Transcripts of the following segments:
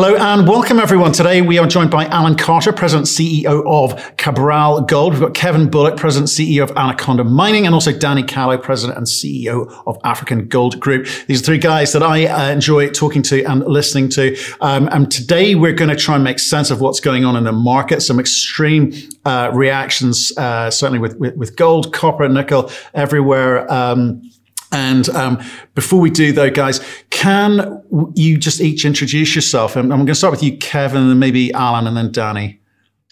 Hello and welcome everyone. Today we are joined by Alan Carter, President CEO of Cabral Gold. We've got Kevin Bullock, President CEO of Anaconda Mining, and also Danny Callow, President and CEO of African Gold Group. These are three guys that I uh, enjoy talking to and listening to. Um, and today we're going to try and make sense of what's going on in the market. Some extreme uh, reactions, uh, certainly with, with, with, gold, copper, nickel, everywhere. Um, and um, before we do, though, guys, can you just each introduce yourself? And I'm going to start with you, Kevin, and then maybe Alan, and then Danny.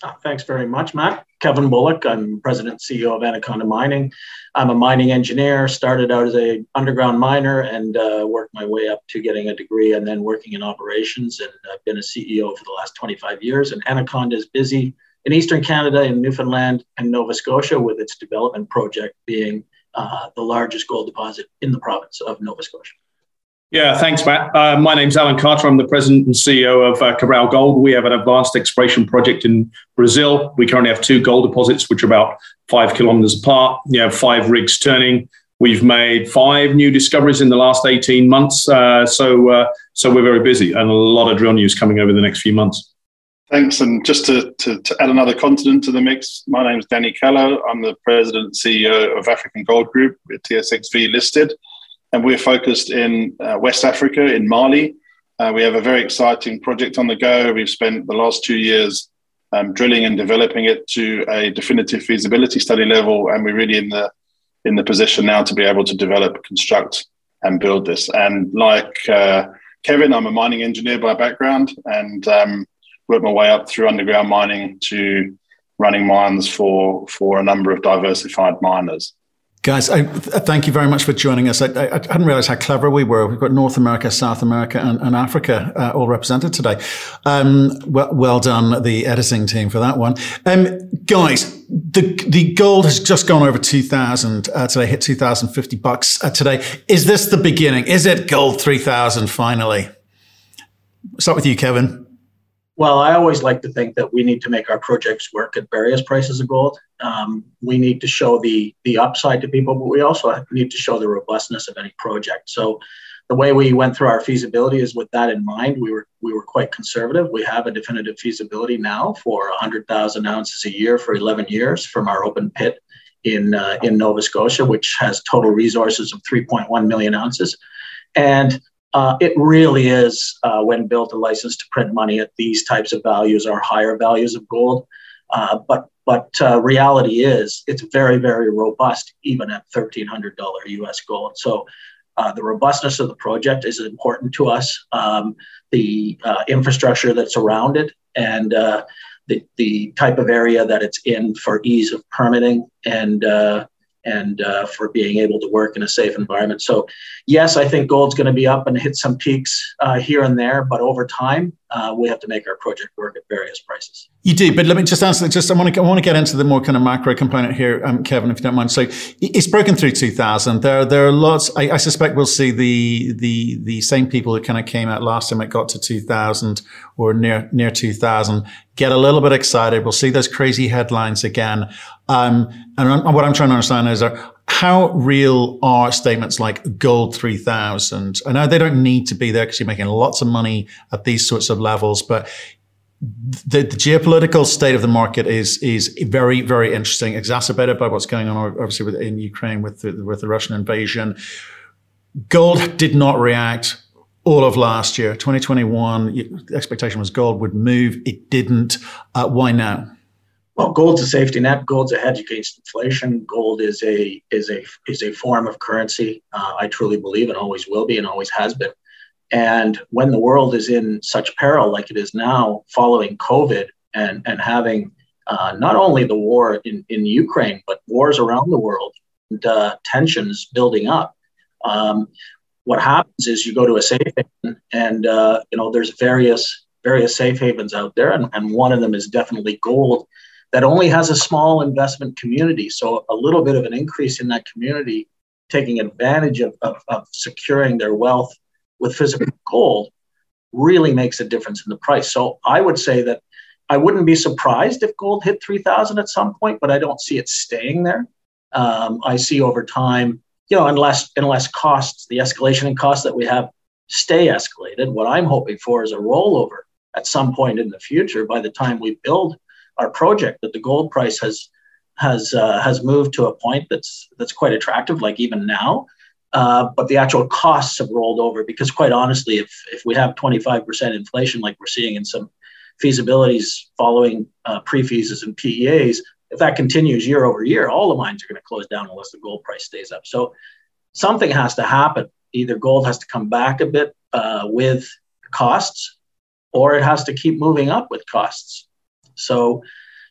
Uh, thanks very much, Matt. Kevin Bullock. I'm president CEO of Anaconda Mining. I'm a mining engineer. Started out as a underground miner and uh, worked my way up to getting a degree and then working in operations. And I've been a CEO for the last 25 years. And Anaconda is busy in Eastern Canada, in Newfoundland and Nova Scotia, with its development project being uh, the largest gold deposit in the province of Nova Scotia. Yeah, thanks, Matt. Uh, my name's Alan Carter. I'm the president and CEO of uh, Cabral Gold. We have an advanced exploration project in Brazil. We currently have two gold deposits, which are about five kilometers apart. You have five rigs turning. We've made five new discoveries in the last 18 months. Uh, so, uh, so we're very busy and a lot of drill news coming over the next few months. Thanks. And just to, to, to, add another continent to the mix, my name is Danny Callow. I'm the president and CEO of African Gold Group. TSXV listed, and we're focused in uh, West Africa, in Mali. Uh, we have a very exciting project on the go. We've spent the last two years um, drilling and developing it to a definitive feasibility study level, and we're really in the in the position now to be able to develop, construct, and build this. And like uh, Kevin, I'm a mining engineer by background, and um, worked my way up through underground mining to running mines for for a number of diversified miners. Guys, I, thank you very much for joining us. I, I, I, hadn't realized how clever we were. We've got North America, South America, and, and Africa uh, all represented today. Um, well, well, done, the editing team, for that one. Um, guys, the the gold has just gone over two thousand uh, today. Hit two thousand fifty bucks uh, today. Is this the beginning? Is it gold three thousand finally? Start with you, Kevin. Well, I always like to think that we need to make our projects work at various prices of gold. Um, we need to show the the upside to people, but we also need to show the robustness of any project. So, the way we went through our feasibility is with that in mind. We were we were quite conservative. We have a definitive feasibility now for 100,000 ounces a year for 11 years from our open pit in uh, in Nova Scotia, which has total resources of 3.1 million ounces, and uh, it really is, uh, when built, a license to print money at these types of values or higher values of gold. Uh, but but uh, reality is, it's very very robust even at thirteen hundred dollar U.S. gold. So. Uh, the robustness of the project is important to us. Um, the uh, infrastructure that's around it and the, the type of area that it's in for ease of permitting and and uh, for being able to work in a safe environment. So, yes, I think gold's going to be up and hit some peaks uh, here and there, but over time, uh, we have to make our project work at various prices. You do, but let me just answer. Just I want to I want to get into the more kind of macro component here, um, Kevin, if you don't mind. So, it's broken through 2000. There there are lots. I, I suspect we'll see the the the same people who kind of came out last time it got to 2000 or near near 2000 get a little bit excited. We'll see those crazy headlines again. Um, and what I'm trying to understand is uh, how real are statements like gold 3000? I know they don't need to be there because you're making lots of money at these sorts of levels, but the, the, geopolitical state of the market is is very very interesting, exacerbated by what's going on obviously in Ukraine with the, with the Russian invasion. Gold did not react all of last year, 2021. The expectation was gold would move. It didn't. Uh, why now? Well, gold's a safety net. Gold's a hedge against inflation. Gold is a is a is a form of currency. Uh, I truly believe, and always will be, and always has been. And when the world is in such peril like it is now, following COVID, and and having uh, not only the war in in Ukraine, but wars around the world, uh, tensions building up. Um, what happens is you go to a safe haven, and uh, you know there's various various safe havens out there, and, and one of them is definitely gold that only has a small investment community. So a little bit of an increase in that community, taking advantage of, of, of securing their wealth with physical gold, really makes a difference in the price. So I would say that I wouldn't be surprised if gold hit 3,000 at some point, but I don't see it staying there. Um, I see over time, you know, unless unless costs, the escalation in costs that we have, stay escalated. What I'm hoping for is a rollover at some point in the future, by the time we build our project, that the gold price has has uh, has moved to a point that's that's quite attractive, like even now. Uh, but the actual costs have rolled over because, quite honestly, if if we have 25% inflation, like we're seeing in some feasibilities following uh, pre-feases and PEAs, if that continues year over year, all the mines are going to close down unless the gold price stays up. So something has to happen. Either gold has to come back a bit uh, with costs, or it has to keep moving up with costs. So,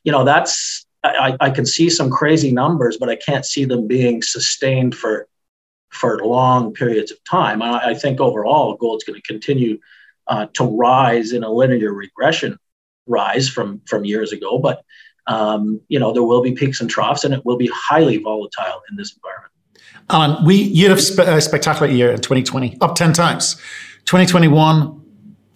you know, that's I, I can see some crazy numbers, but I can't see them being sustained for for long periods of time. I, I think overall, gold's going to continue uh, to rise in a linear regression rise from from years ago, but um, you know there will be peaks and troughs, and it will be highly volatile in this environment. Alan, we you had a, spe- a spectacular year in 2020, up 10 times. 2021,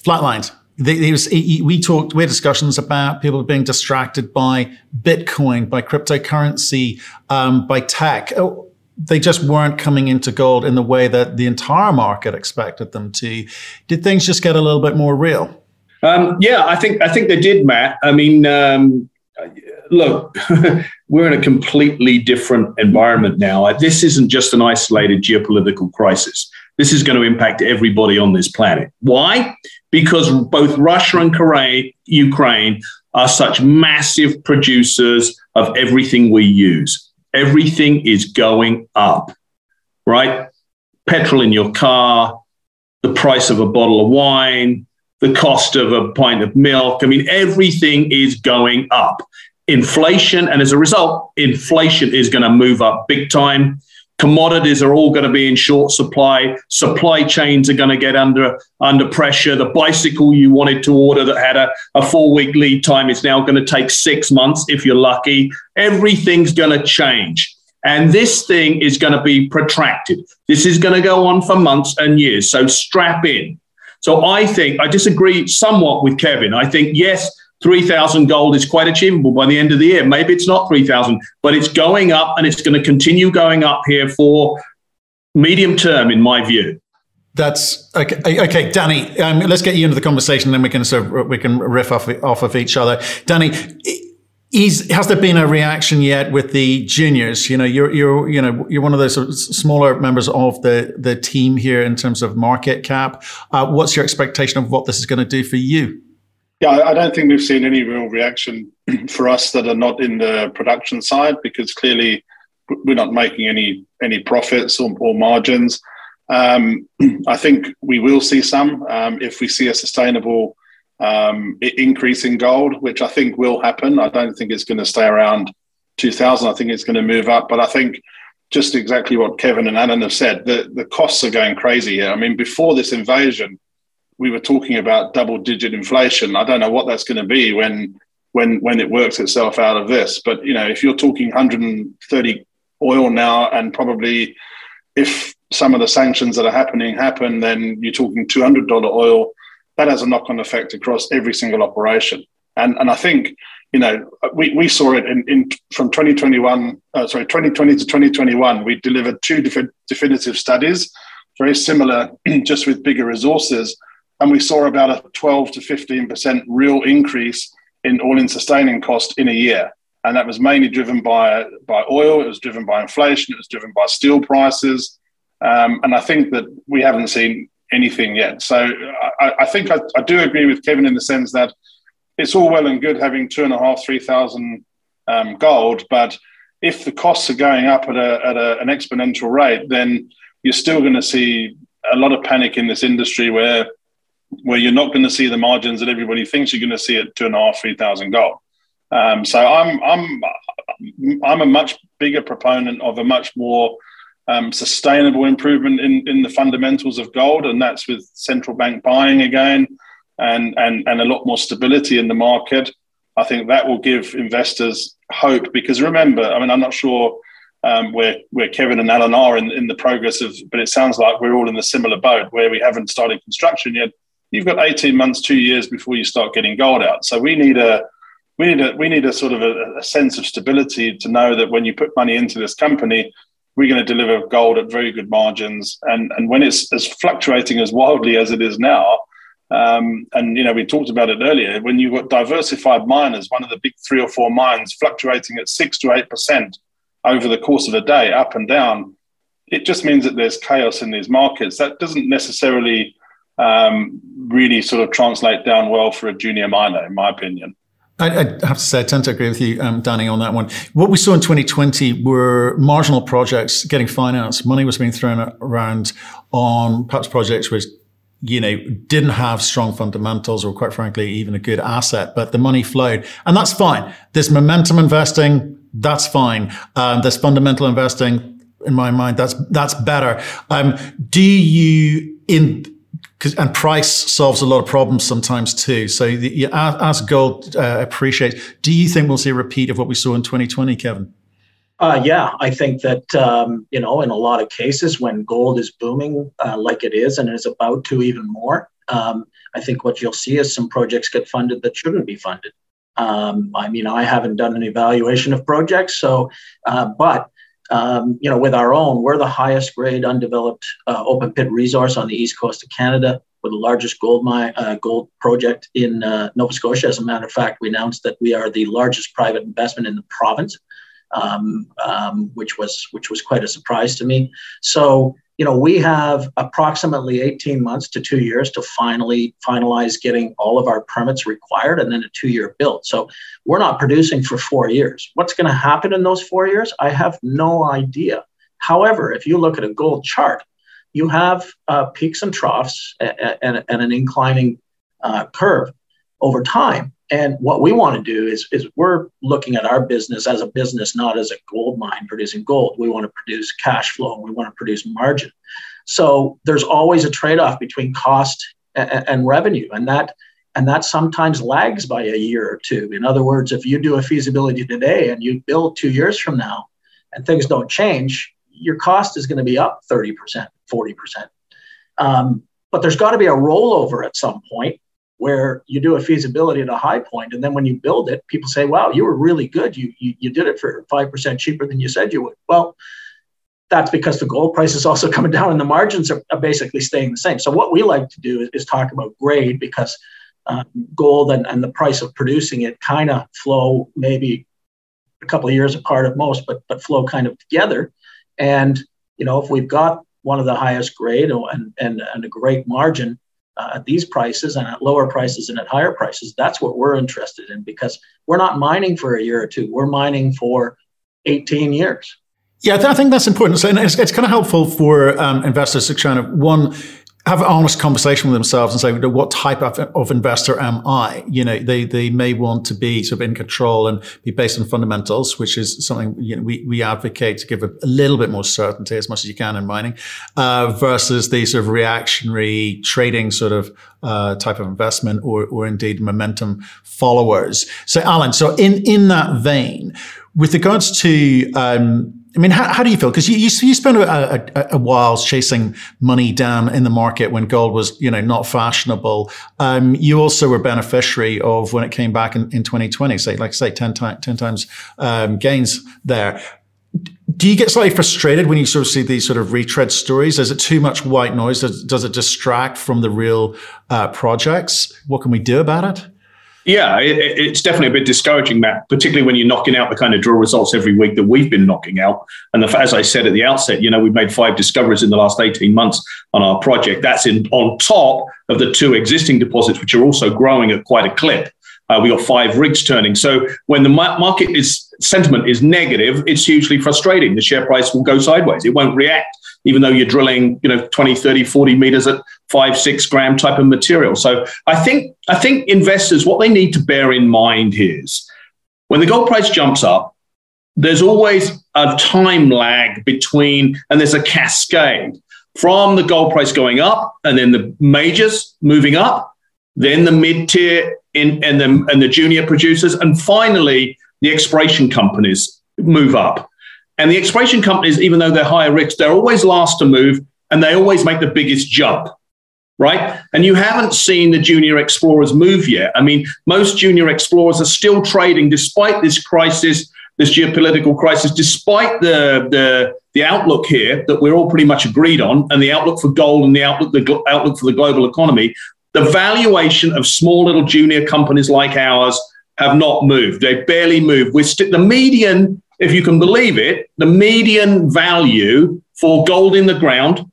flatlined. Was, we talked, we had discussions about people being distracted by Bitcoin, by cryptocurrency, um, by tech. Oh, they just weren't coming into gold in the way that the entire market expected them to. Did things just get a little bit more real? Um, yeah, I think I think they did, Matt. I mean, um, look, we're in a completely different environment now. This isn't just an isolated geopolitical crisis. This is going to impact everybody on this planet. Why? Because both Russia and Ukraine are such massive producers of everything we use. Everything is going up, right? Petrol in your car, the price of a bottle of wine, the cost of a pint of milk. I mean, everything is going up. Inflation, and as a result, inflation is going to move up big time. Commodities are all going to be in short supply. Supply chains are going to get under under pressure. The bicycle you wanted to order that had a, a four week lead time is now going to take six months if you're lucky. Everything's going to change. And this thing is going to be protracted. This is going to go on for months and years. So strap in. So I think I disagree somewhat with Kevin. I think, yes, 3,000 gold is quite achievable by the end of the year. Maybe it's not 3,000, but it's going up and it's going to continue going up here for medium term, in my view. That's okay. Okay, Danny, um, let's get you into the conversation, then we can sort of we can riff off off of each other. Danny, is, has there been a reaction yet with the juniors? You know, you're, you're, you know, you're one of those smaller members of the, the team here in terms of market cap. Uh, what's your expectation of what this is going to do for you? Yeah, I don't think we've seen any real reaction for us that are not in the production side because clearly we're not making any any profits or, or margins. Um, I think we will see some um, if we see a sustainable um, increase in gold, which I think will happen. I don't think it's going to stay around 2000. I think it's going to move up. But I think just exactly what Kevin and Alan have said, the, the costs are going crazy here. I mean, before this invasion, we were talking about double digit inflation. I don't know what that's going to be when when when it works itself out of this. But you know, if you're talking 130 oil now, and probably if some of the sanctions that are happening happen, then you're talking $200 oil that has a knock-on effect across every single operation. And and I think you know we, we saw it in, in from 2021 uh, sorry 2020 to 2021 we delivered two defi- definitive studies very similar just with bigger resources and we saw about a 12 to 15 percent real increase in all-in sustaining cost in a year and that was mainly driven by by oil it was driven by inflation it was driven by steel prices um, and i think that we haven't seen anything yet. So I, I think I, I, do agree with Kevin in the sense that it's all well and good having two and a half, three thousand um, gold, but if the costs are going up at, a, at a, an exponential rate, then you're still going to see a lot of panic in this industry where where you're not going to see the margins that everybody thinks you're going to see at two and a half, three thousand gold. Um, so I'm I'm I'm a much bigger proponent of a much more um, sustainable improvement in, in the fundamentals of gold, and that's with central bank buying again and, and, and a lot more stability in the market. I think that will give investors hope because remember, I mean, I'm not sure um, where, where Kevin and Alan are in, in the progress of, but it sounds like we're all in a similar boat where we haven't started construction yet. You've got 18 months, two years before you start getting gold out. So we need a, we need a, we need a sort of a, a sense of stability to know that when you put money into this company, we're going to deliver gold at very good margins. And, and when it's as fluctuating as wildly as it is now, Um, and you know, we talked about it earlier. When you've got diversified miners, one of the big three or four mines fluctuating at six to eight percent over the course of a day, up and down, it just means that there's chaos in these markets. That doesn't necessarily um, really sort of translate down well for a junior miner, in my opinion. I, I, have to say, I tend to agree with you, um, Danny, on that one. What we saw in 2020 were marginal projects getting financed. Money was being thrown around on perhaps projects which, you know, didn't have strong fundamentals or quite frankly, even a good asset, but the money flowed. And that's fine. There's momentum investing. That's fine. Um, there's fundamental investing. In my mind, that's, that's better. Um, do you in, and price solves a lot of problems sometimes too. So the, as gold uh, appreciates, do you think we'll see a repeat of what we saw in 2020, Kevin? Uh, yeah, I think that um, you know, in a lot of cases, when gold is booming uh, like it is, and is about to even more, um, I think what you'll see is some projects get funded that shouldn't be funded. Um, I mean, I haven't done an evaluation of projects, so uh, but um, you know, with our own, we're the highest grade undeveloped uh, open pit resource on the east coast of Canada. We're the largest gold mine, uh, gold project in uh, Nova Scotia. As a matter of fact, we announced that we are the largest private investment in the province, um, um, which was which was quite a surprise to me. So you know, we have approximately 18 months to two years to finally finalize getting all of our permits required and then a two year build. So we're not producing for four years. What's going to happen in those four years? I have no idea. However, if you look at a gold chart, you have uh, peaks and troughs and, and, and an inclining uh, curve over time. And what we want to do is, is we're looking at our business as a business, not as a gold mine producing gold. We want to produce cash flow. and We want to produce margin. So there's always a trade-off between cost and, and revenue, and that and that sometimes lags by a year or two. In other words, if you do a feasibility today and you build two years from now, and things don't change, your cost is going to be up 30%, 40%. Um, but there's got to be a rollover at some point where you do a feasibility at a high point and then when you build it people say wow you were really good. You you, you did it for 5% cheaper than you said you would. Well that's because the gold price is also coming down and the margins are, are basically staying the same. So what we like to do is, is talk about grade because uh, gold and, and the price of producing it kind of flow maybe a couple of years apart at most but but flow kind of together. And you know if we've got one of the highest grade and, and, and a great margin uh, at these prices and at lower prices and at higher prices. That's what we're interested in because we're not mining for a year or two. We're mining for 18 years. Yeah, I think that's important. So and it's, it's kind of helpful for um, investors to kind of one have an honest conversation with themselves and say, what type of, of investor am I? You know, they, they may want to be sort of in control and be based on fundamentals, which is something, you know, we, we advocate to give a, a little bit more certainty as much as you can in mining, uh, versus the sort of reactionary trading sort of, uh, type of investment or, or indeed momentum followers. So Alan, so in, in that vein, with regards to, um, I mean, how, how do you feel? Because you, you, you spent a, a, a, while chasing money down in the market when gold was, you know, not fashionable. Um, you also were beneficiary of when it came back in, in 2020, say, like say, 10, 10 times um, gains there. Do you get slightly frustrated when you sort of see these sort of retread stories? Is it too much white noise? Does, does it distract from the real uh, projects? What can we do about it? Yeah, it, it's definitely a bit discouraging, Matt, particularly when you're knocking out the kind of drill results every week that we've been knocking out. And the, as I said at the outset, you know, we've made five discoveries in the last 18 months on our project. That's in on top of the two existing deposits, which are also growing at quite a clip. Uh, we got five rigs turning. So when the market is sentiment is negative, it's hugely frustrating. The share price will go sideways. It won't react, even though you're drilling, you know, 20, 30, 40 meters at five, six gram type of material. So I think I think investors, what they need to bear in mind is when the gold price jumps up, there's always a time lag between, and there's a cascade from the gold price going up and then the majors moving up, then the mid tier and, the, and the junior producers, and finally the exploration companies move up. And the exploration companies, even though they're higher risk, they're always last to move and they always make the biggest jump, right? And you haven't seen the junior explorers move yet. I mean, most junior explorers are still trading despite this crisis, this geopolitical crisis, despite the, the, the outlook here that we're all pretty much agreed on, and the outlook for gold and the outlook, the outlook for the global economy The valuation of small little junior companies like ours have not moved. They barely moved. We're st- the median, if you can believe it, the median value for gold in the ground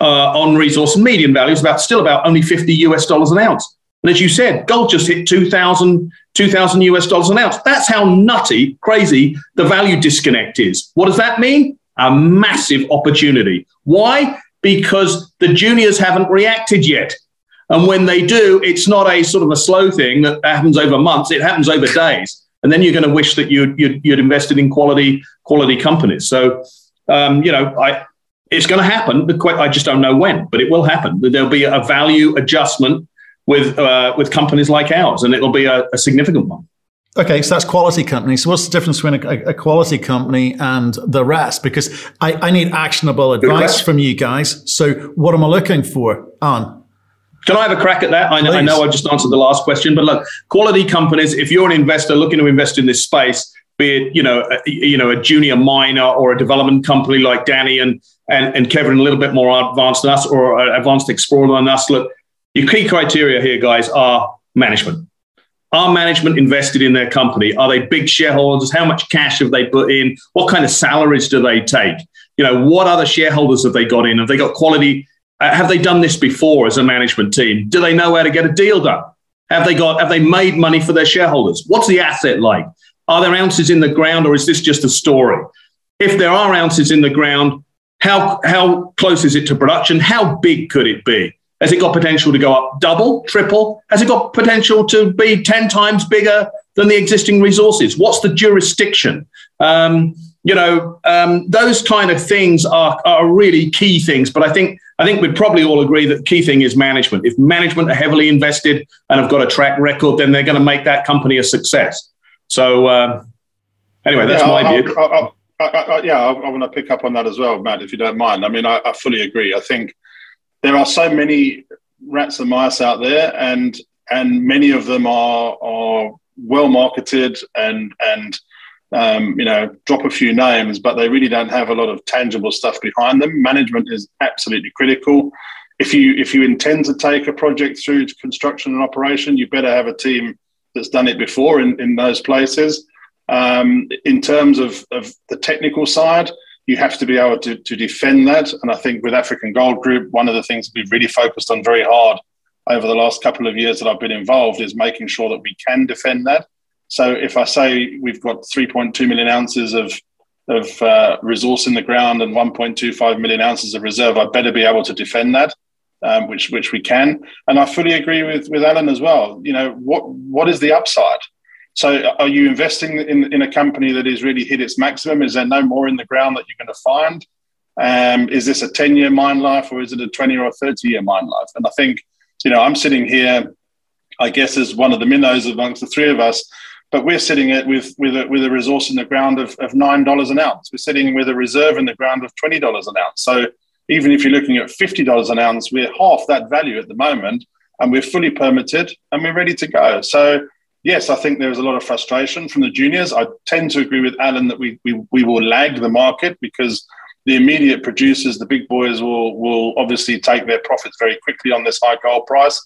uh, on resource median value is about still about only 50 US dollars an ounce. And as you said, gold just hit 2,000 2000 US dollars an ounce. That's how nutty, crazy the value disconnect is. What does that mean? A massive opportunity. Why? Because the juniors haven't reacted yet. And when they do, it's not a sort of a slow thing that happens over months, it happens over days. And then you're going to wish that you'd, you'd, you'd invested in quality, quality companies. So, um, you know, I, it's going to happen. I just don't know when, but it will happen. There'll be a value adjustment with uh, with companies like ours, and it'll be a, a, significant one. Okay, so that's quality companies. So what's the difference between a, a quality company and the rest? Because I, I need actionable advice from you guys. So what am I looking for, Alan? Can I have a crack at that? I know, I know I just answered the last question, but look, quality companies. If you're an investor looking to invest in this space, be it you know a, you know a junior miner or a development company like Danny and and, and Kevin a little bit more advanced than us or advanced explorer than us. Look, your key criteria here, guys, are management. Are management invested in their company? Are they big shareholders? How much cash have they put in? What kind of salaries do they take? You know, what other shareholders have they got in? Have they got quality? Uh, have they done this before as a management team? Do they know how to get a deal done? Have they got? Have they made money for their shareholders? What's the asset like? Are there ounces in the ground, or is this just a story? If there are ounces in the ground, how how close is it to production? How big could it be? Has it got potential to go up double, triple? Has it got potential to be 10 times bigger than the existing resources? What's the jurisdiction? Um, you know, um, those kind of things are, are really key things. But I think I think we'd probably all agree that the key thing is management. If management are heavily invested and have got a track record, then they're going to make that company a success. So uh, anyway, that's yeah, my I'll, view. I'll, I'll, yeah, I, want to pick up on that as well, Matt, if you don't mind. I mean, I, I fully agree. I think there are so many rats and mice out there, and and many of them are are well marketed and and um, you know drop a few names, but they really don't have a lot of tangible stuff behind them. Management is absolutely critical. If you if you intend to take a project through to construction and operation, you better have a team that's done it before in, in those places. Um, in terms of, of the technical side, you have to be able to, to defend that. And I think with African Gold Group, one of the things we've really focused on very hard over the last couple of years that I've been involved is making sure that we can defend that. So if I say we've got 3.2 million ounces of of uh, resource in the ground and 1.25 million ounces of reserve, I better be able to defend that, um, which which we can. And I fully agree with with Alan as well. You know what what is the upside? So, are you investing in, in a company that has really hit its maximum? Is there no more in the ground that you're going to find? Um, is this a 10 year mine life or is it a 20 or 30 year mine life? And I think, you know, I'm sitting here, I guess, as one of the minnows amongst the three of us, but we're sitting it with, with, a, with a resource in the ground of, of $9 an ounce. We're sitting with a reserve in the ground of $20 an ounce. So, even if you're looking at $50 an ounce, we're half that value at the moment and we're fully permitted and we're ready to go. So, yes, I think there is a lot of frustration from the juniors. I tend to agree with Alan that we, we, we will lag the market because the immediate producers, the big boys, will, will obviously take their profits very quickly on this high gold price.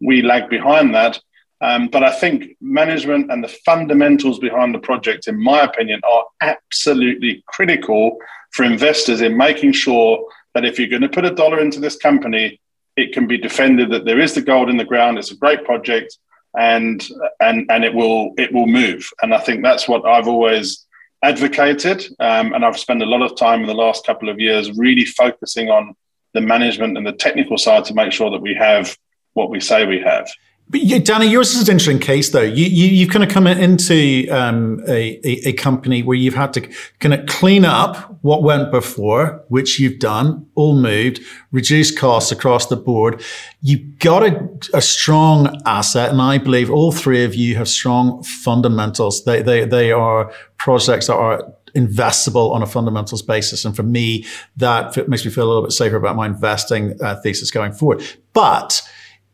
We lag behind that. Um, but I think management and the fundamentals behind the project, in my opinion, are absolutely critical for investors in making sure that if you're going to put a dollar into this company, it can be defended that there is the gold in the ground. It's a great project and and and it will it will move. And I think that's what I've always advocated, um, and I've spent a lot of time in the last couple of years really focusing on the management and the technical side to make sure that we have what we say we have. But you, Danny, yours is an interesting case, though. You you you kind of come into um, a, a, a company where you've had to kind of clean up what went before, which you've done, all moved, reduce costs across the board. You've got a, a strong asset, and I believe all three of you have strong fundamentals. They they they are projects that are investable on a fundamentals basis. And for me, that makes me feel a little bit safer about my investing uh, thesis going forward. But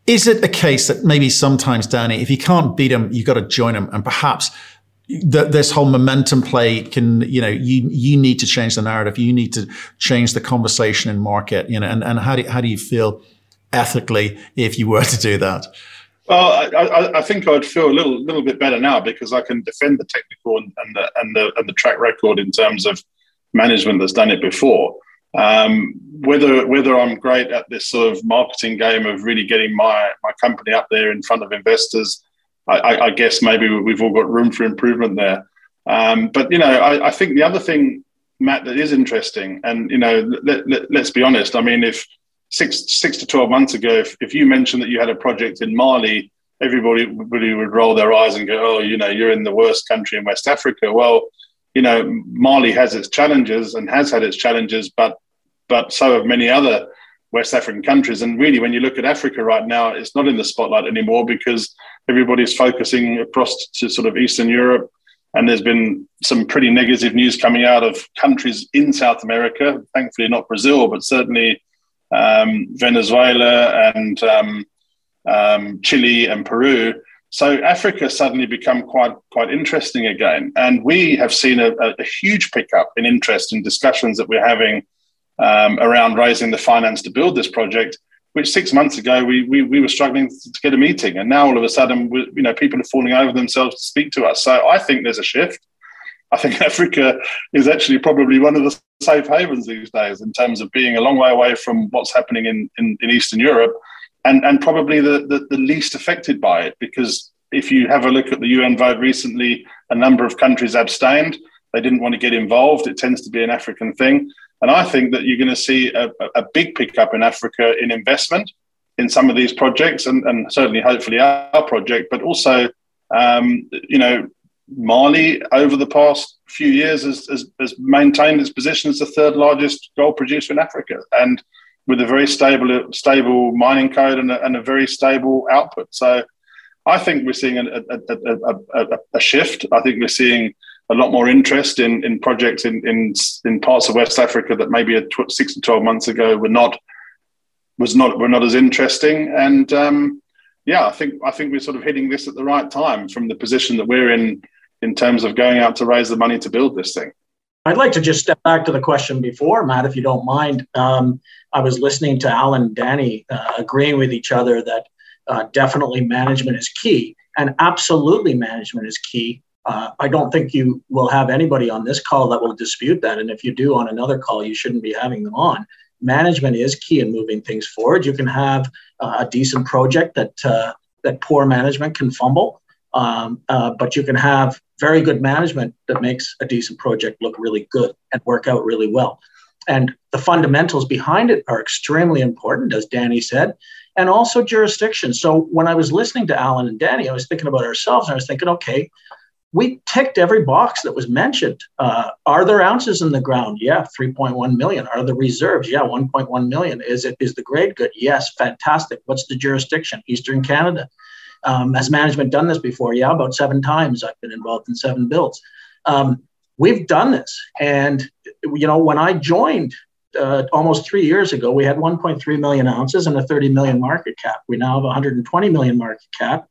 is it a case that maybe sometimes, Danny, if you can't beat them, you've got to join them, and perhaps th- this whole momentum play can, you know, you you need to change the narrative, you need to change the conversation in market, you know, and, and how do how do you feel ethically if you were to do that? Well, I, I, think I'd feel a little little bit better now because I can defend the technical and, and, the and the and the track record in terms of management that's done it before. Um, whether whether I'm great at this sort of marketing game of really getting my my company up there in front of investors, I, I, guess maybe we've all got room for improvement there. Um, but you know, I, I, think the other thing, Matt, that is interesting, and you know, let, let, let's be honest. I mean, if six six to twelve months ago, if, if you mentioned that you had a project in Mali, everybody, everybody would roll their eyes and go, "Oh, you know, you're in the worst country in West Africa." Well, you know, Mali has its challenges and has had its challenges, but but so have many other West African countries. And really, when you look at Africa right now, it's not in the spotlight anymore because everybody's focusing across to sort of Eastern Europe. And there's been some pretty negative news coming out of countries in South America, thankfully not Brazil, but certainly um, Venezuela and um, um, Chile and Peru. So Africa suddenly become quite quite interesting again, and we have seen a, a huge pickup in interest in discussions that we're having um, around raising the finance to build this project. Which six months ago we, we, we were struggling to, get a meeting, and now all of a sudden we, you know people are falling over themselves to speak to us. So I think there's a shift. I think Africa is actually probably one of the safe havens these days in terms of being a long way away from what's happening in, in, in Eastern Europe and, and probably the, the, the, least affected by it. Because if you have a look at the UN vote recently, a number of countries abstained. They didn't want to get involved. It tends to be an African thing. And I think that you're going to see a, a big pickup in Africa in investment in some of these projects, and, and certainly, hopefully, our project, but also, um, you know, Mali over the past few years has, has, has, maintained its position as the third largest gold producer in Africa, and with a very stable stable mining code and a, and a very stable output. So, I think we're seeing a, a, a, shift. I think we're seeing a lot more interest in, in projects in, in, in parts of West Africa that maybe tw- six to twelve months ago were not was not were not as interesting. And um, yeah, I think I think we're sort of hitting this at the right time from the position that we're in in terms of going out to raise the money to build this thing. I'd like to just step back to the question before, Matt, if you don't mind. Um, I was listening to Alan and Danny uh, agreeing with each other that uh, definitely management is key, and absolutely management is key. Uh, I don't think you will have anybody on this call that will dispute that. And if you do on another call, you shouldn't be having them on. Management is key in moving things forward. You can have uh, a decent project that uh, that poor management can fumble, um, uh, but you can have very good management that makes a decent project look really good and work out really well. And the fundamentals behind it are extremely important, as Danny said, and also jurisdiction. So when I was listening to Alan and Danny, I was thinking about ourselves and I was thinking, okay, we ticked every box that was mentioned. Uh, are there ounces in the ground? Yeah, 3.1 million. Are the reserves? Yeah, 1.1 million. Is it is the grade good? Yes, fantastic. What's the jurisdiction? Eastern Canada. Um, has management done this before? Yeah, about seven times. I've been involved in seven builds. Um, we've done this, and you know when I joined uh, almost three years ago, we had 1.3 million ounces and a 30 million market cap. We now have 120 million market cap,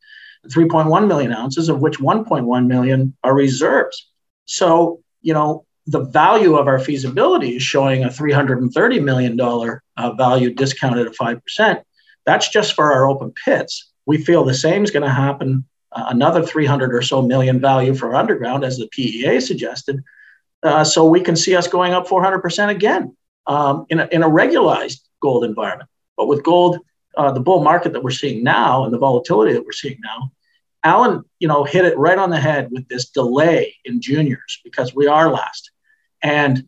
3.1 million ounces, of which 1.1 million are reserves. So, you know, the value of our feasibility is showing a $330 million uh, value discounted at 5%. That's just for our open pits. We feel the same is going to happen, uh, another 300 or so million value for underground, as the PEA suggested. Uh, so we can see us going up 400% again um, in, a, in a regularized gold environment. But with gold, uh, the bull market that we're seeing now and the volatility that we're seeing now, Alan, you know, hit it right on the head with this delay in juniors because we are last. And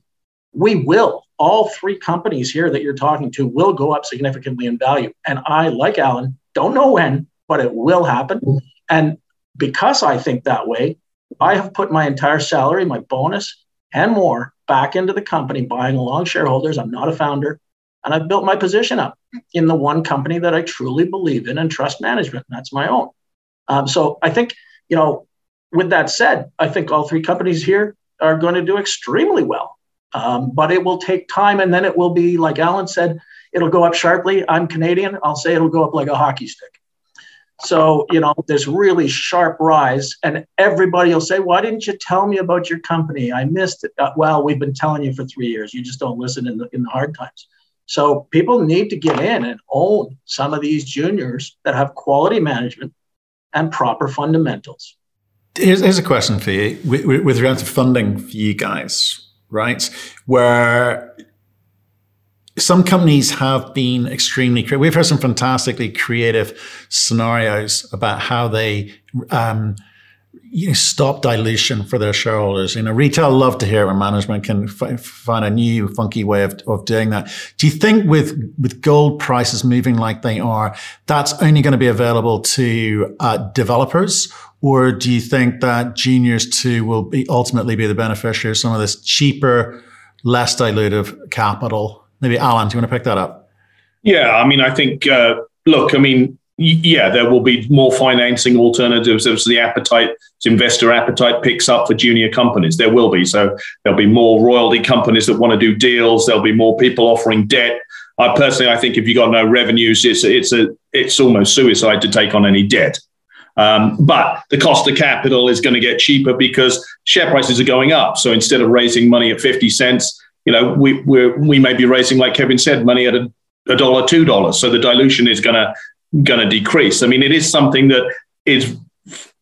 we will, all three companies here that you're talking to will go up significantly in value. And I, like Alan, don't know when, but it will happen. And because I think that way, I have put my entire salary, my bonus, and more back into the company, buying along shareholders. I'm not a founder. And I've built my position up in the one company that I truly believe in and trust management. And that's my own. Um, so I think, you know, with that said, I think all three companies here are going to do extremely well. Um, but it will take time. And then it will be, like Alan said, it'll go up sharply. I'm Canadian. I'll say it'll go up like a hockey stick. So, you know, this really sharp rise, and everybody will say, Why didn't you tell me about your company? I missed it. Uh, well, we've been telling you for three years. You just don't listen in the, in the hard times. So people need to get in and own some of these juniors that have quality management and proper fundamentals. Here's, here's a question for you with, with regard to funding for you guys, right? Where some companies have been extremely creative. We've heard some fantastically creative scenarios about how they um, you know, stop dilution for their shareholders. You know, retail love to hear when management can f- find a new funky way of, of doing that. Do you think with, with gold prices moving like they are, that's only going to be available to uh, developers? Or do you think that juniors too will be ultimately be the beneficiary of some of this cheaper, less dilutive capital? Maybe Alan, do you want to pick that up? Yeah, I mean, I think, uh, look, I mean, yeah, there will be more financing alternatives as the appetite, investor appetite picks up for junior companies. There will be. So there'll be more royalty companies that want to do deals. There'll be more people offering debt. I personally, I think if you've got no revenues, it's it's a it's almost suicide to take on any debt. Um, but the cost of capital is going to get cheaper because share prices are going up. So instead of raising money at fifty cents, you know, we we we may be raising, like Kevin said, money at a, a dollar, two dollars. So the dilution is going to going to decrease. I mean, it is something that is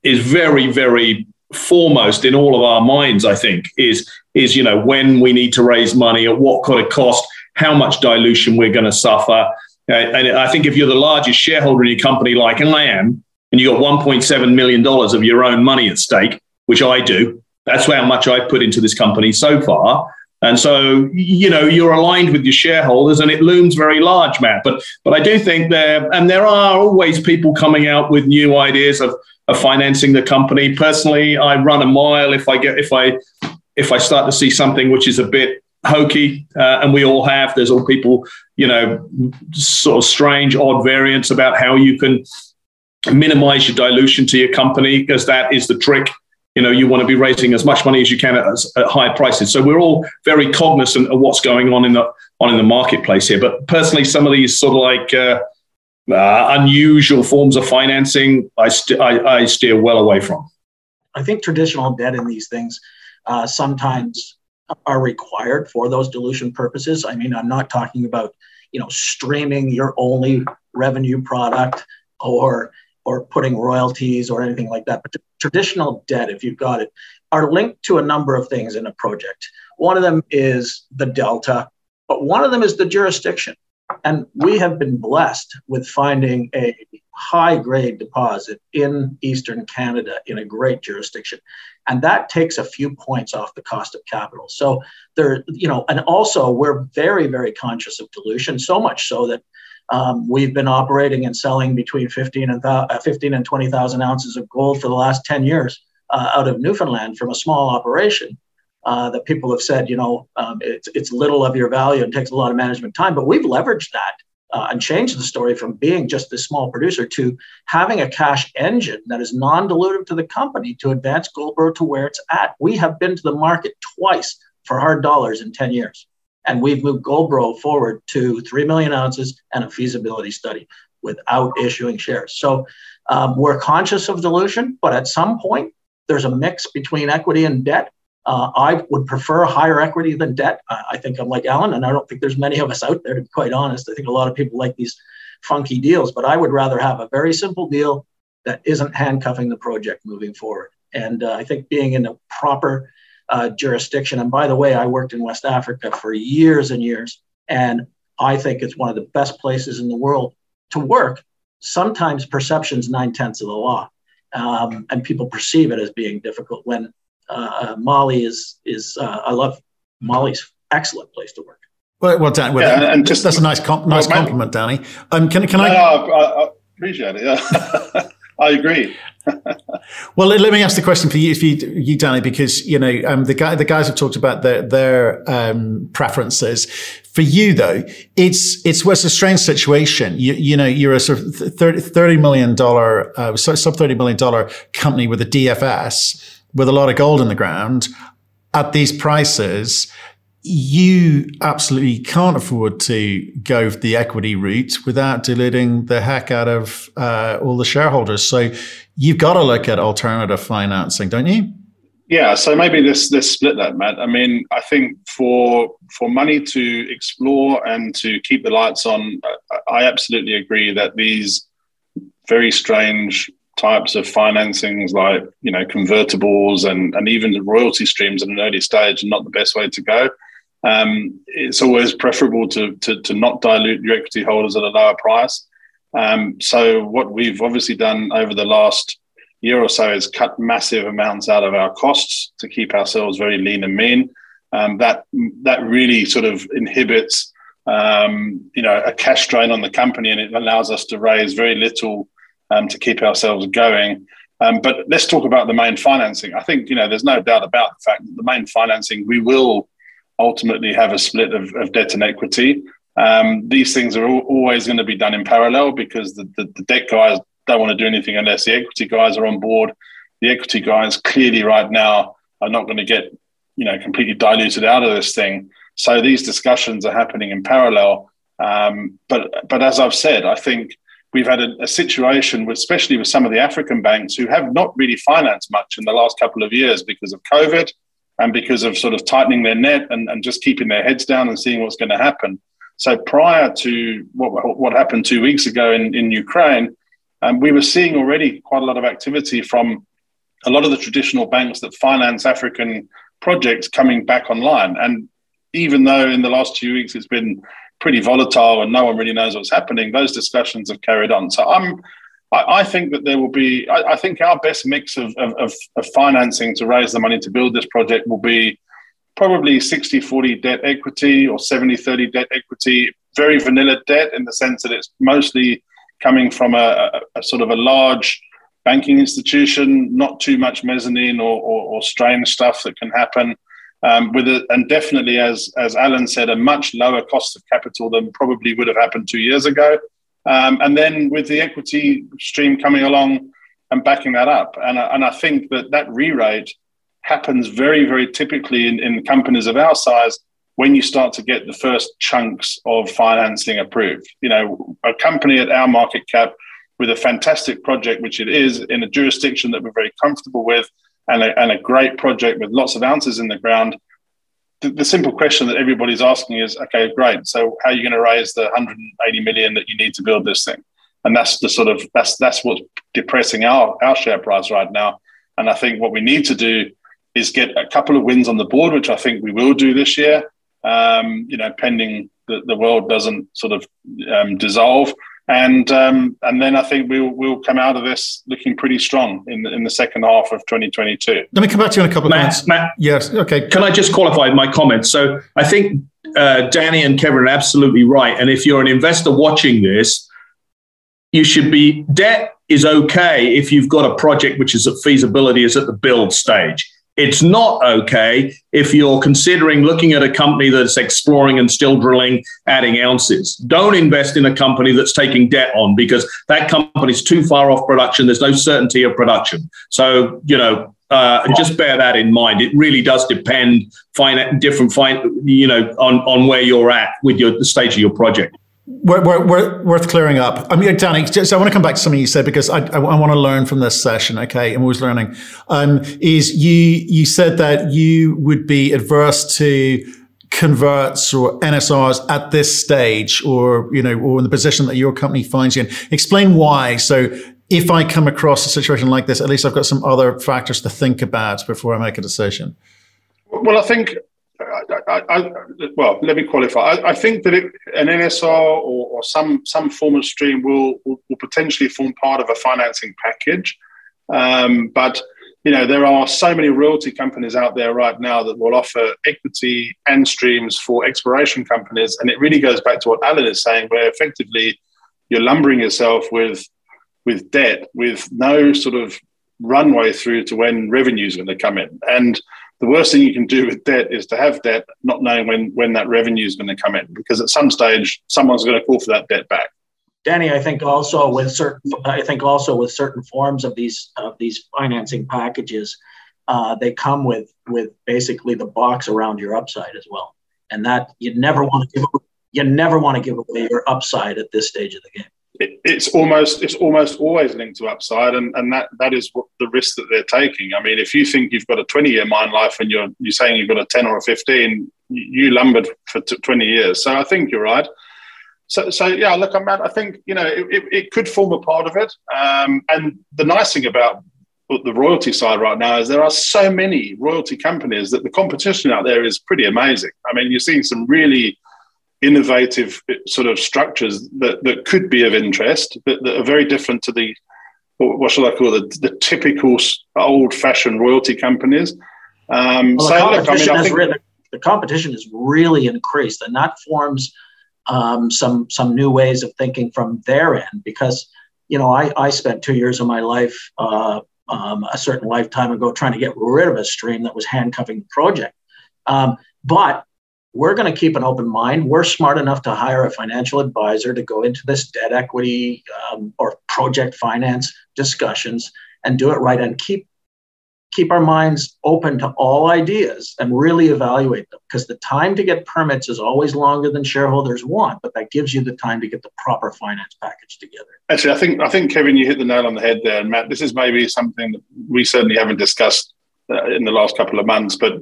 is very, very foremost in all of our minds. I think is is you know when we need to raise money at what kind of cost, how much dilution we're going to suffer. And I think if you're the largest shareholder in your company, like I am, and you got 1.7 million dollars of your own money at stake, which I do, that's how much I've put into this company so far. And so, you know, you're aligned with your shareholders and it looms very large, Matt. But but I do think there and there are always people coming out with new ideas of, of financing the company. Personally, I run a mile if I get if I if I start to see something which is a bit hokey, uh, and we all have. There's all people, you know, sort of strange, odd variants about how you can minimize your dilution to your company, because that is the trick you know you want to be raising as much money as you can at, at high prices. So we're all very cognizant of what's going on in the on in the marketplace here. But personally some of these sort of like uh, uh, unusual forms of financing I, st- I, I, steer well away from. I think traditional debt in these things uh, sometimes are required for those dilution purposes. I mean i'm not talking about you know streaming your only revenue product or or putting royalties or anything like that. But traditional debt, if you've got it, are linked to a number of things in a project. One of them is the delta, but one of them is the jurisdiction. And we have been blessed with finding a high grade deposit in Eastern Canada in a great jurisdiction. And that takes a few points off the cost of capital. So there, you know, and also we're very, very conscious of dilution, so much so that um, we've been operating and selling between 15 and, uh, 15 and 20,000 ounces of gold for the last 10 years uh, out of Newfoundland from a small operation. Uh, that people have said, you know, um, it's, it's little of your value and takes a lot of management time, but we've leveraged that uh, and changed the story from being just this small producer to having a cash engine that is non-dilutive to the company to advance Goldboro to where it's at. We have been to the market twice for hard dollars in 10 years. And we've moved Goldboro forward to 3 million ounces and a feasibility study without issuing shares. So um, we're conscious of dilution, but at some point, there's a mix between equity and debt. Uh, I would prefer higher equity than debt. I think I'm like Alan, and I don't think there's many of us out there, to be quite honest. I think a lot of people like these funky deals, but I would rather have a very simple deal that isn't handcuffing the project moving forward. And uh, I think being in a proper uh, jurisdiction. And by the way, I worked in West Africa for years and years, and I think it's one of the best places in the world to work. Sometimes perception's nine tenths of the law, um, and people perceive it as being difficult. When uh, Mali is is uh, I love Mali's excellent place to work. Well, well, Dan, well, yeah, and just that's a nice com- nice well, compliment, Danny. Um, can can no, I? No, I, I appreciate it. Yeah. I agree. well, let me ask the question for you, for you, you Danny, because you know um, the guy, the guys have talked about their their um, preferences. For you, though, it's it's it's a strange situation. You, you know, you're a sort of 30, $30 million uh, sub thirty million dollar company with a DFS with a lot of gold in the ground at these prices you absolutely can't afford to go the equity route without diluting the heck out of uh, all the shareholders. So you've got to look at alternative financing, don't you? Yeah, so maybe let's let's split that, Matt. I mean, I think for for money to explore and to keep the lights on, I absolutely agree that these very strange types of financings, like you know convertibles and and even the royalty streams at an early stage, are not the best way to go. Um, it's always preferable to, to to not dilute your equity holders at a lower price. Um, so what we've obviously done over the last year or so is cut massive amounts out of our costs to keep ourselves very lean and mean. Um, that that really sort of inhibits um, you know a cash drain on the company, and it allows us to raise very little um, to keep ourselves going. Um, but let's talk about the main financing. I think you know there's no doubt about the fact that the main financing we will ultimately have a split of, of debt and equity. Um, these things are always going to be done in parallel because the, the, the debt guys don't want to do anything unless the equity guys are on board. The equity guys clearly right now are not going to get you know completely diluted out of this thing. So these discussions are happening in parallel. Um, but but as I've said, I think we've had a, a, situation, with, especially with some of the African banks, who have not really financed much in the last couple of years because of COVID and because of sort of tightening their net and, and just keeping their heads down and seeing what's going to happen. So prior to what, what happened two weeks ago in, in Ukraine, um, we were seeing already quite a lot of activity from a lot of the traditional banks that finance African projects coming back online. And even though in the last two weeks it's been pretty volatile and no one really knows what's happening, those discussions have carried on. So I'm, I, I think that there will be, I, I think our best mix of, of, of, financing to raise the money to build this project will be probably 60 40 debt equity or 70 30 debt equity, very vanilla debt in the sense that it's mostly coming from a, a, a sort of a large banking institution, not too much mezzanine or, or, or strange stuff that can happen. Um, with it, and definitely, as as Alan said, a much lower cost of capital than probably would have happened two years ago. Um, and then with the equity stream coming along and backing that up, and and I think that that re-rate happens very very typically in, in companies of our size when you start to get the first chunks of financing approved. You know, a company at our market cap with a fantastic project, which it is, in a jurisdiction that we're very comfortable with, and a, and a great project with lots of ounces in the ground. The, the simple question that everybody's asking is, okay, great. So how are you going to raise the 180 million that you need to build this thing? And that's the sort of that's that's what's depressing our our share price right now. And I think what we need to do is get a couple of wins on the board, which I think we will do this year um, you know, pending that the world doesn't sort of um, dissolve. And um, and then I think we'll we'll come out of this looking pretty strong in the, in the second half of 2022. Let me come back to you in a couple of Matt, minutes. Matt, yes, okay. Can I just qualify my comments? So I think uh, Danny and Kevin are absolutely right. And if you're an investor watching this, you should be debt is okay if you've got a project which is at feasibility is at the build stage. It's not okay if you're considering looking at a company that's exploring and still drilling, adding ounces. Don't invest in a company that's taking debt on because that company's too far off production. There's no certainty of production. So, you know, uh, just bear that in mind. It really does depend, find different, find you know, on on where you're at with your the stage of your project. Worth clearing up. I mean, Danny, just, I want to come back to something you said because I, I, I want to learn from this session. Okay, I'm always learning. Um, is you you said that you would be adverse to converts or NSRs at this stage, or you know, or in the position that your company finds you in. Explain why. So, if I come across a situation like this, at least I've got some other factors to think about before I make a decision. Well, I think I, I, well, let me qualify. I, I think that it, an NSR or, or, some some form of stream will, will, will potentially form part of a financing package, um, but you know there are so many royalty companies out there right now that will offer equity and streams for exploration companies, and it really goes back to what Alan is saying, where effectively you're lumbering yourself with with debt with no sort of runway through to when revenues are going to come in, and the worst thing you can do with debt is to have debt, not knowing when when that revenue is going to come in, because at some stage someone's going to call for that debt back. Danny, I think also with certain, I think also with certain forms of these of these financing packages, uh, they come with with basically the box around your upside as well, and that you never want to give you never want to give away your upside at this stage of the game. It, it's almost it's almost always linked to upside, and, and that that is what the risk that they're taking. I mean, if you think you've got a 20 year mine life and you're you're saying you've got a 10 or a 15, you lumbered for 20 years. So I think you're right. So, so yeah, look, I'm, I think you know it, it, could form a part of it. Um, and the nice thing about the royalty side right now is there are so many royalty companies that the competition out there is pretty amazing. I mean, you're seeing some really innovative sort of structures that, that could be of interest, but that are very different to the what shall I call it, the, the typical old-fashioned royalty companies. Um, well, so, the, look, I mean, I think, the competition has really increased, and that forms um, some some new ways of thinking from their end. Because you know, I, I spent two years of my life uh, um, a certain lifetime ago trying to get rid of a stream that was handcuffing the project. Um, but we're going to keep an open mind. We're smart enough to hire a financial advisor to go into this debt equity um, or project finance discussions and do it right and keep keep our minds open to all ideas and really evaluate them because the time to get permits is always longer than shareholders want but that gives you the time to get the proper finance package together actually i think i think kevin you hit the nail on the head there and matt this is maybe something that we certainly haven't discussed uh, in the last couple of months but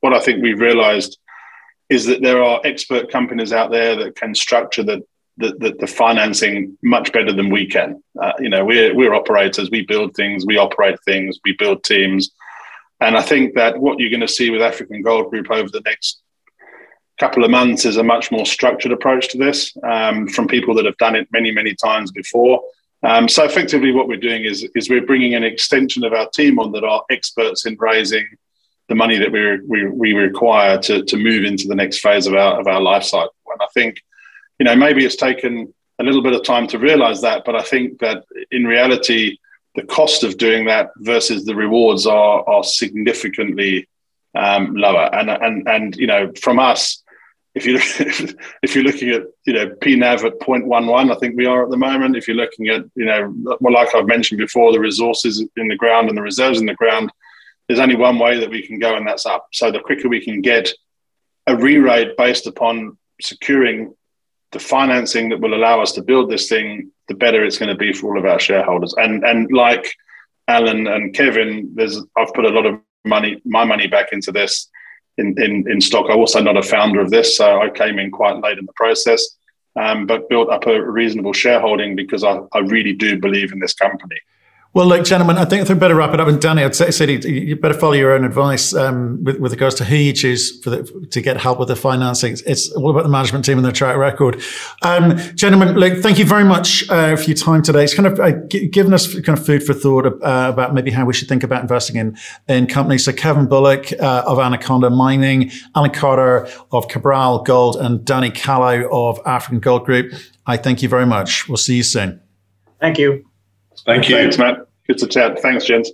what i think we've realized is that there are expert companies out there that can structure the the, the, the financing much better than we can. Uh, you know, we're we're operators. We build things. We operate things. We build teams. And I think that what you're going to see with African Gold Group over the next couple of months is a much more structured approach to this um, from people that have done it many, many times before. Um, so effectively, what we're doing is is we're bringing an extension of our team on that are experts in raising the money that we, we, we require to, to move into the next phase of our of our life cycle. And I think, you know, maybe it's taken a little bit of time to realize that, but I think that in reality, the cost of doing that versus the rewards are are significantly um, lower. And and and you know, from us, if you if you're looking at you know PNAV at 0.11, I think we are at the moment. If you're looking at you know, well, like I've mentioned before, the resources in the ground and the reserves in the ground, there's only one way that we can go, and that's up. So the quicker we can get a re-rate based upon securing the financing that will allow us to build this thing the better it's going to be for all of our shareholders. And and like Alan and Kevin, there's I've put a lot of money, my money back into this in, in, in stock. I'm also not a founder of this, so I came in quite late in the process, um, but built up a reasonable shareholding because I, I really do believe in this company. Well, look, gentlemen, I think I think better wrap it up. And Danny, I'd say, say you better follow your own advice um, with, with, regards to who you choose the, to get help with the financing. It's all about the management team and their track record. Um, gentlemen, look, thank you very much uh, for your time today. It's kind of uh, given us kind of food for thought uh, about maybe how we should think about investing in in companies. So Kevin Bullock uh, of Anaconda Mining, Alan Carter of Cabral Gold, and Danny Callow of African Gold Group. I thank you very much. We'll see you soon. Thank you. Thank you. Thanks, Matt. Good to chat. Thanks, gents.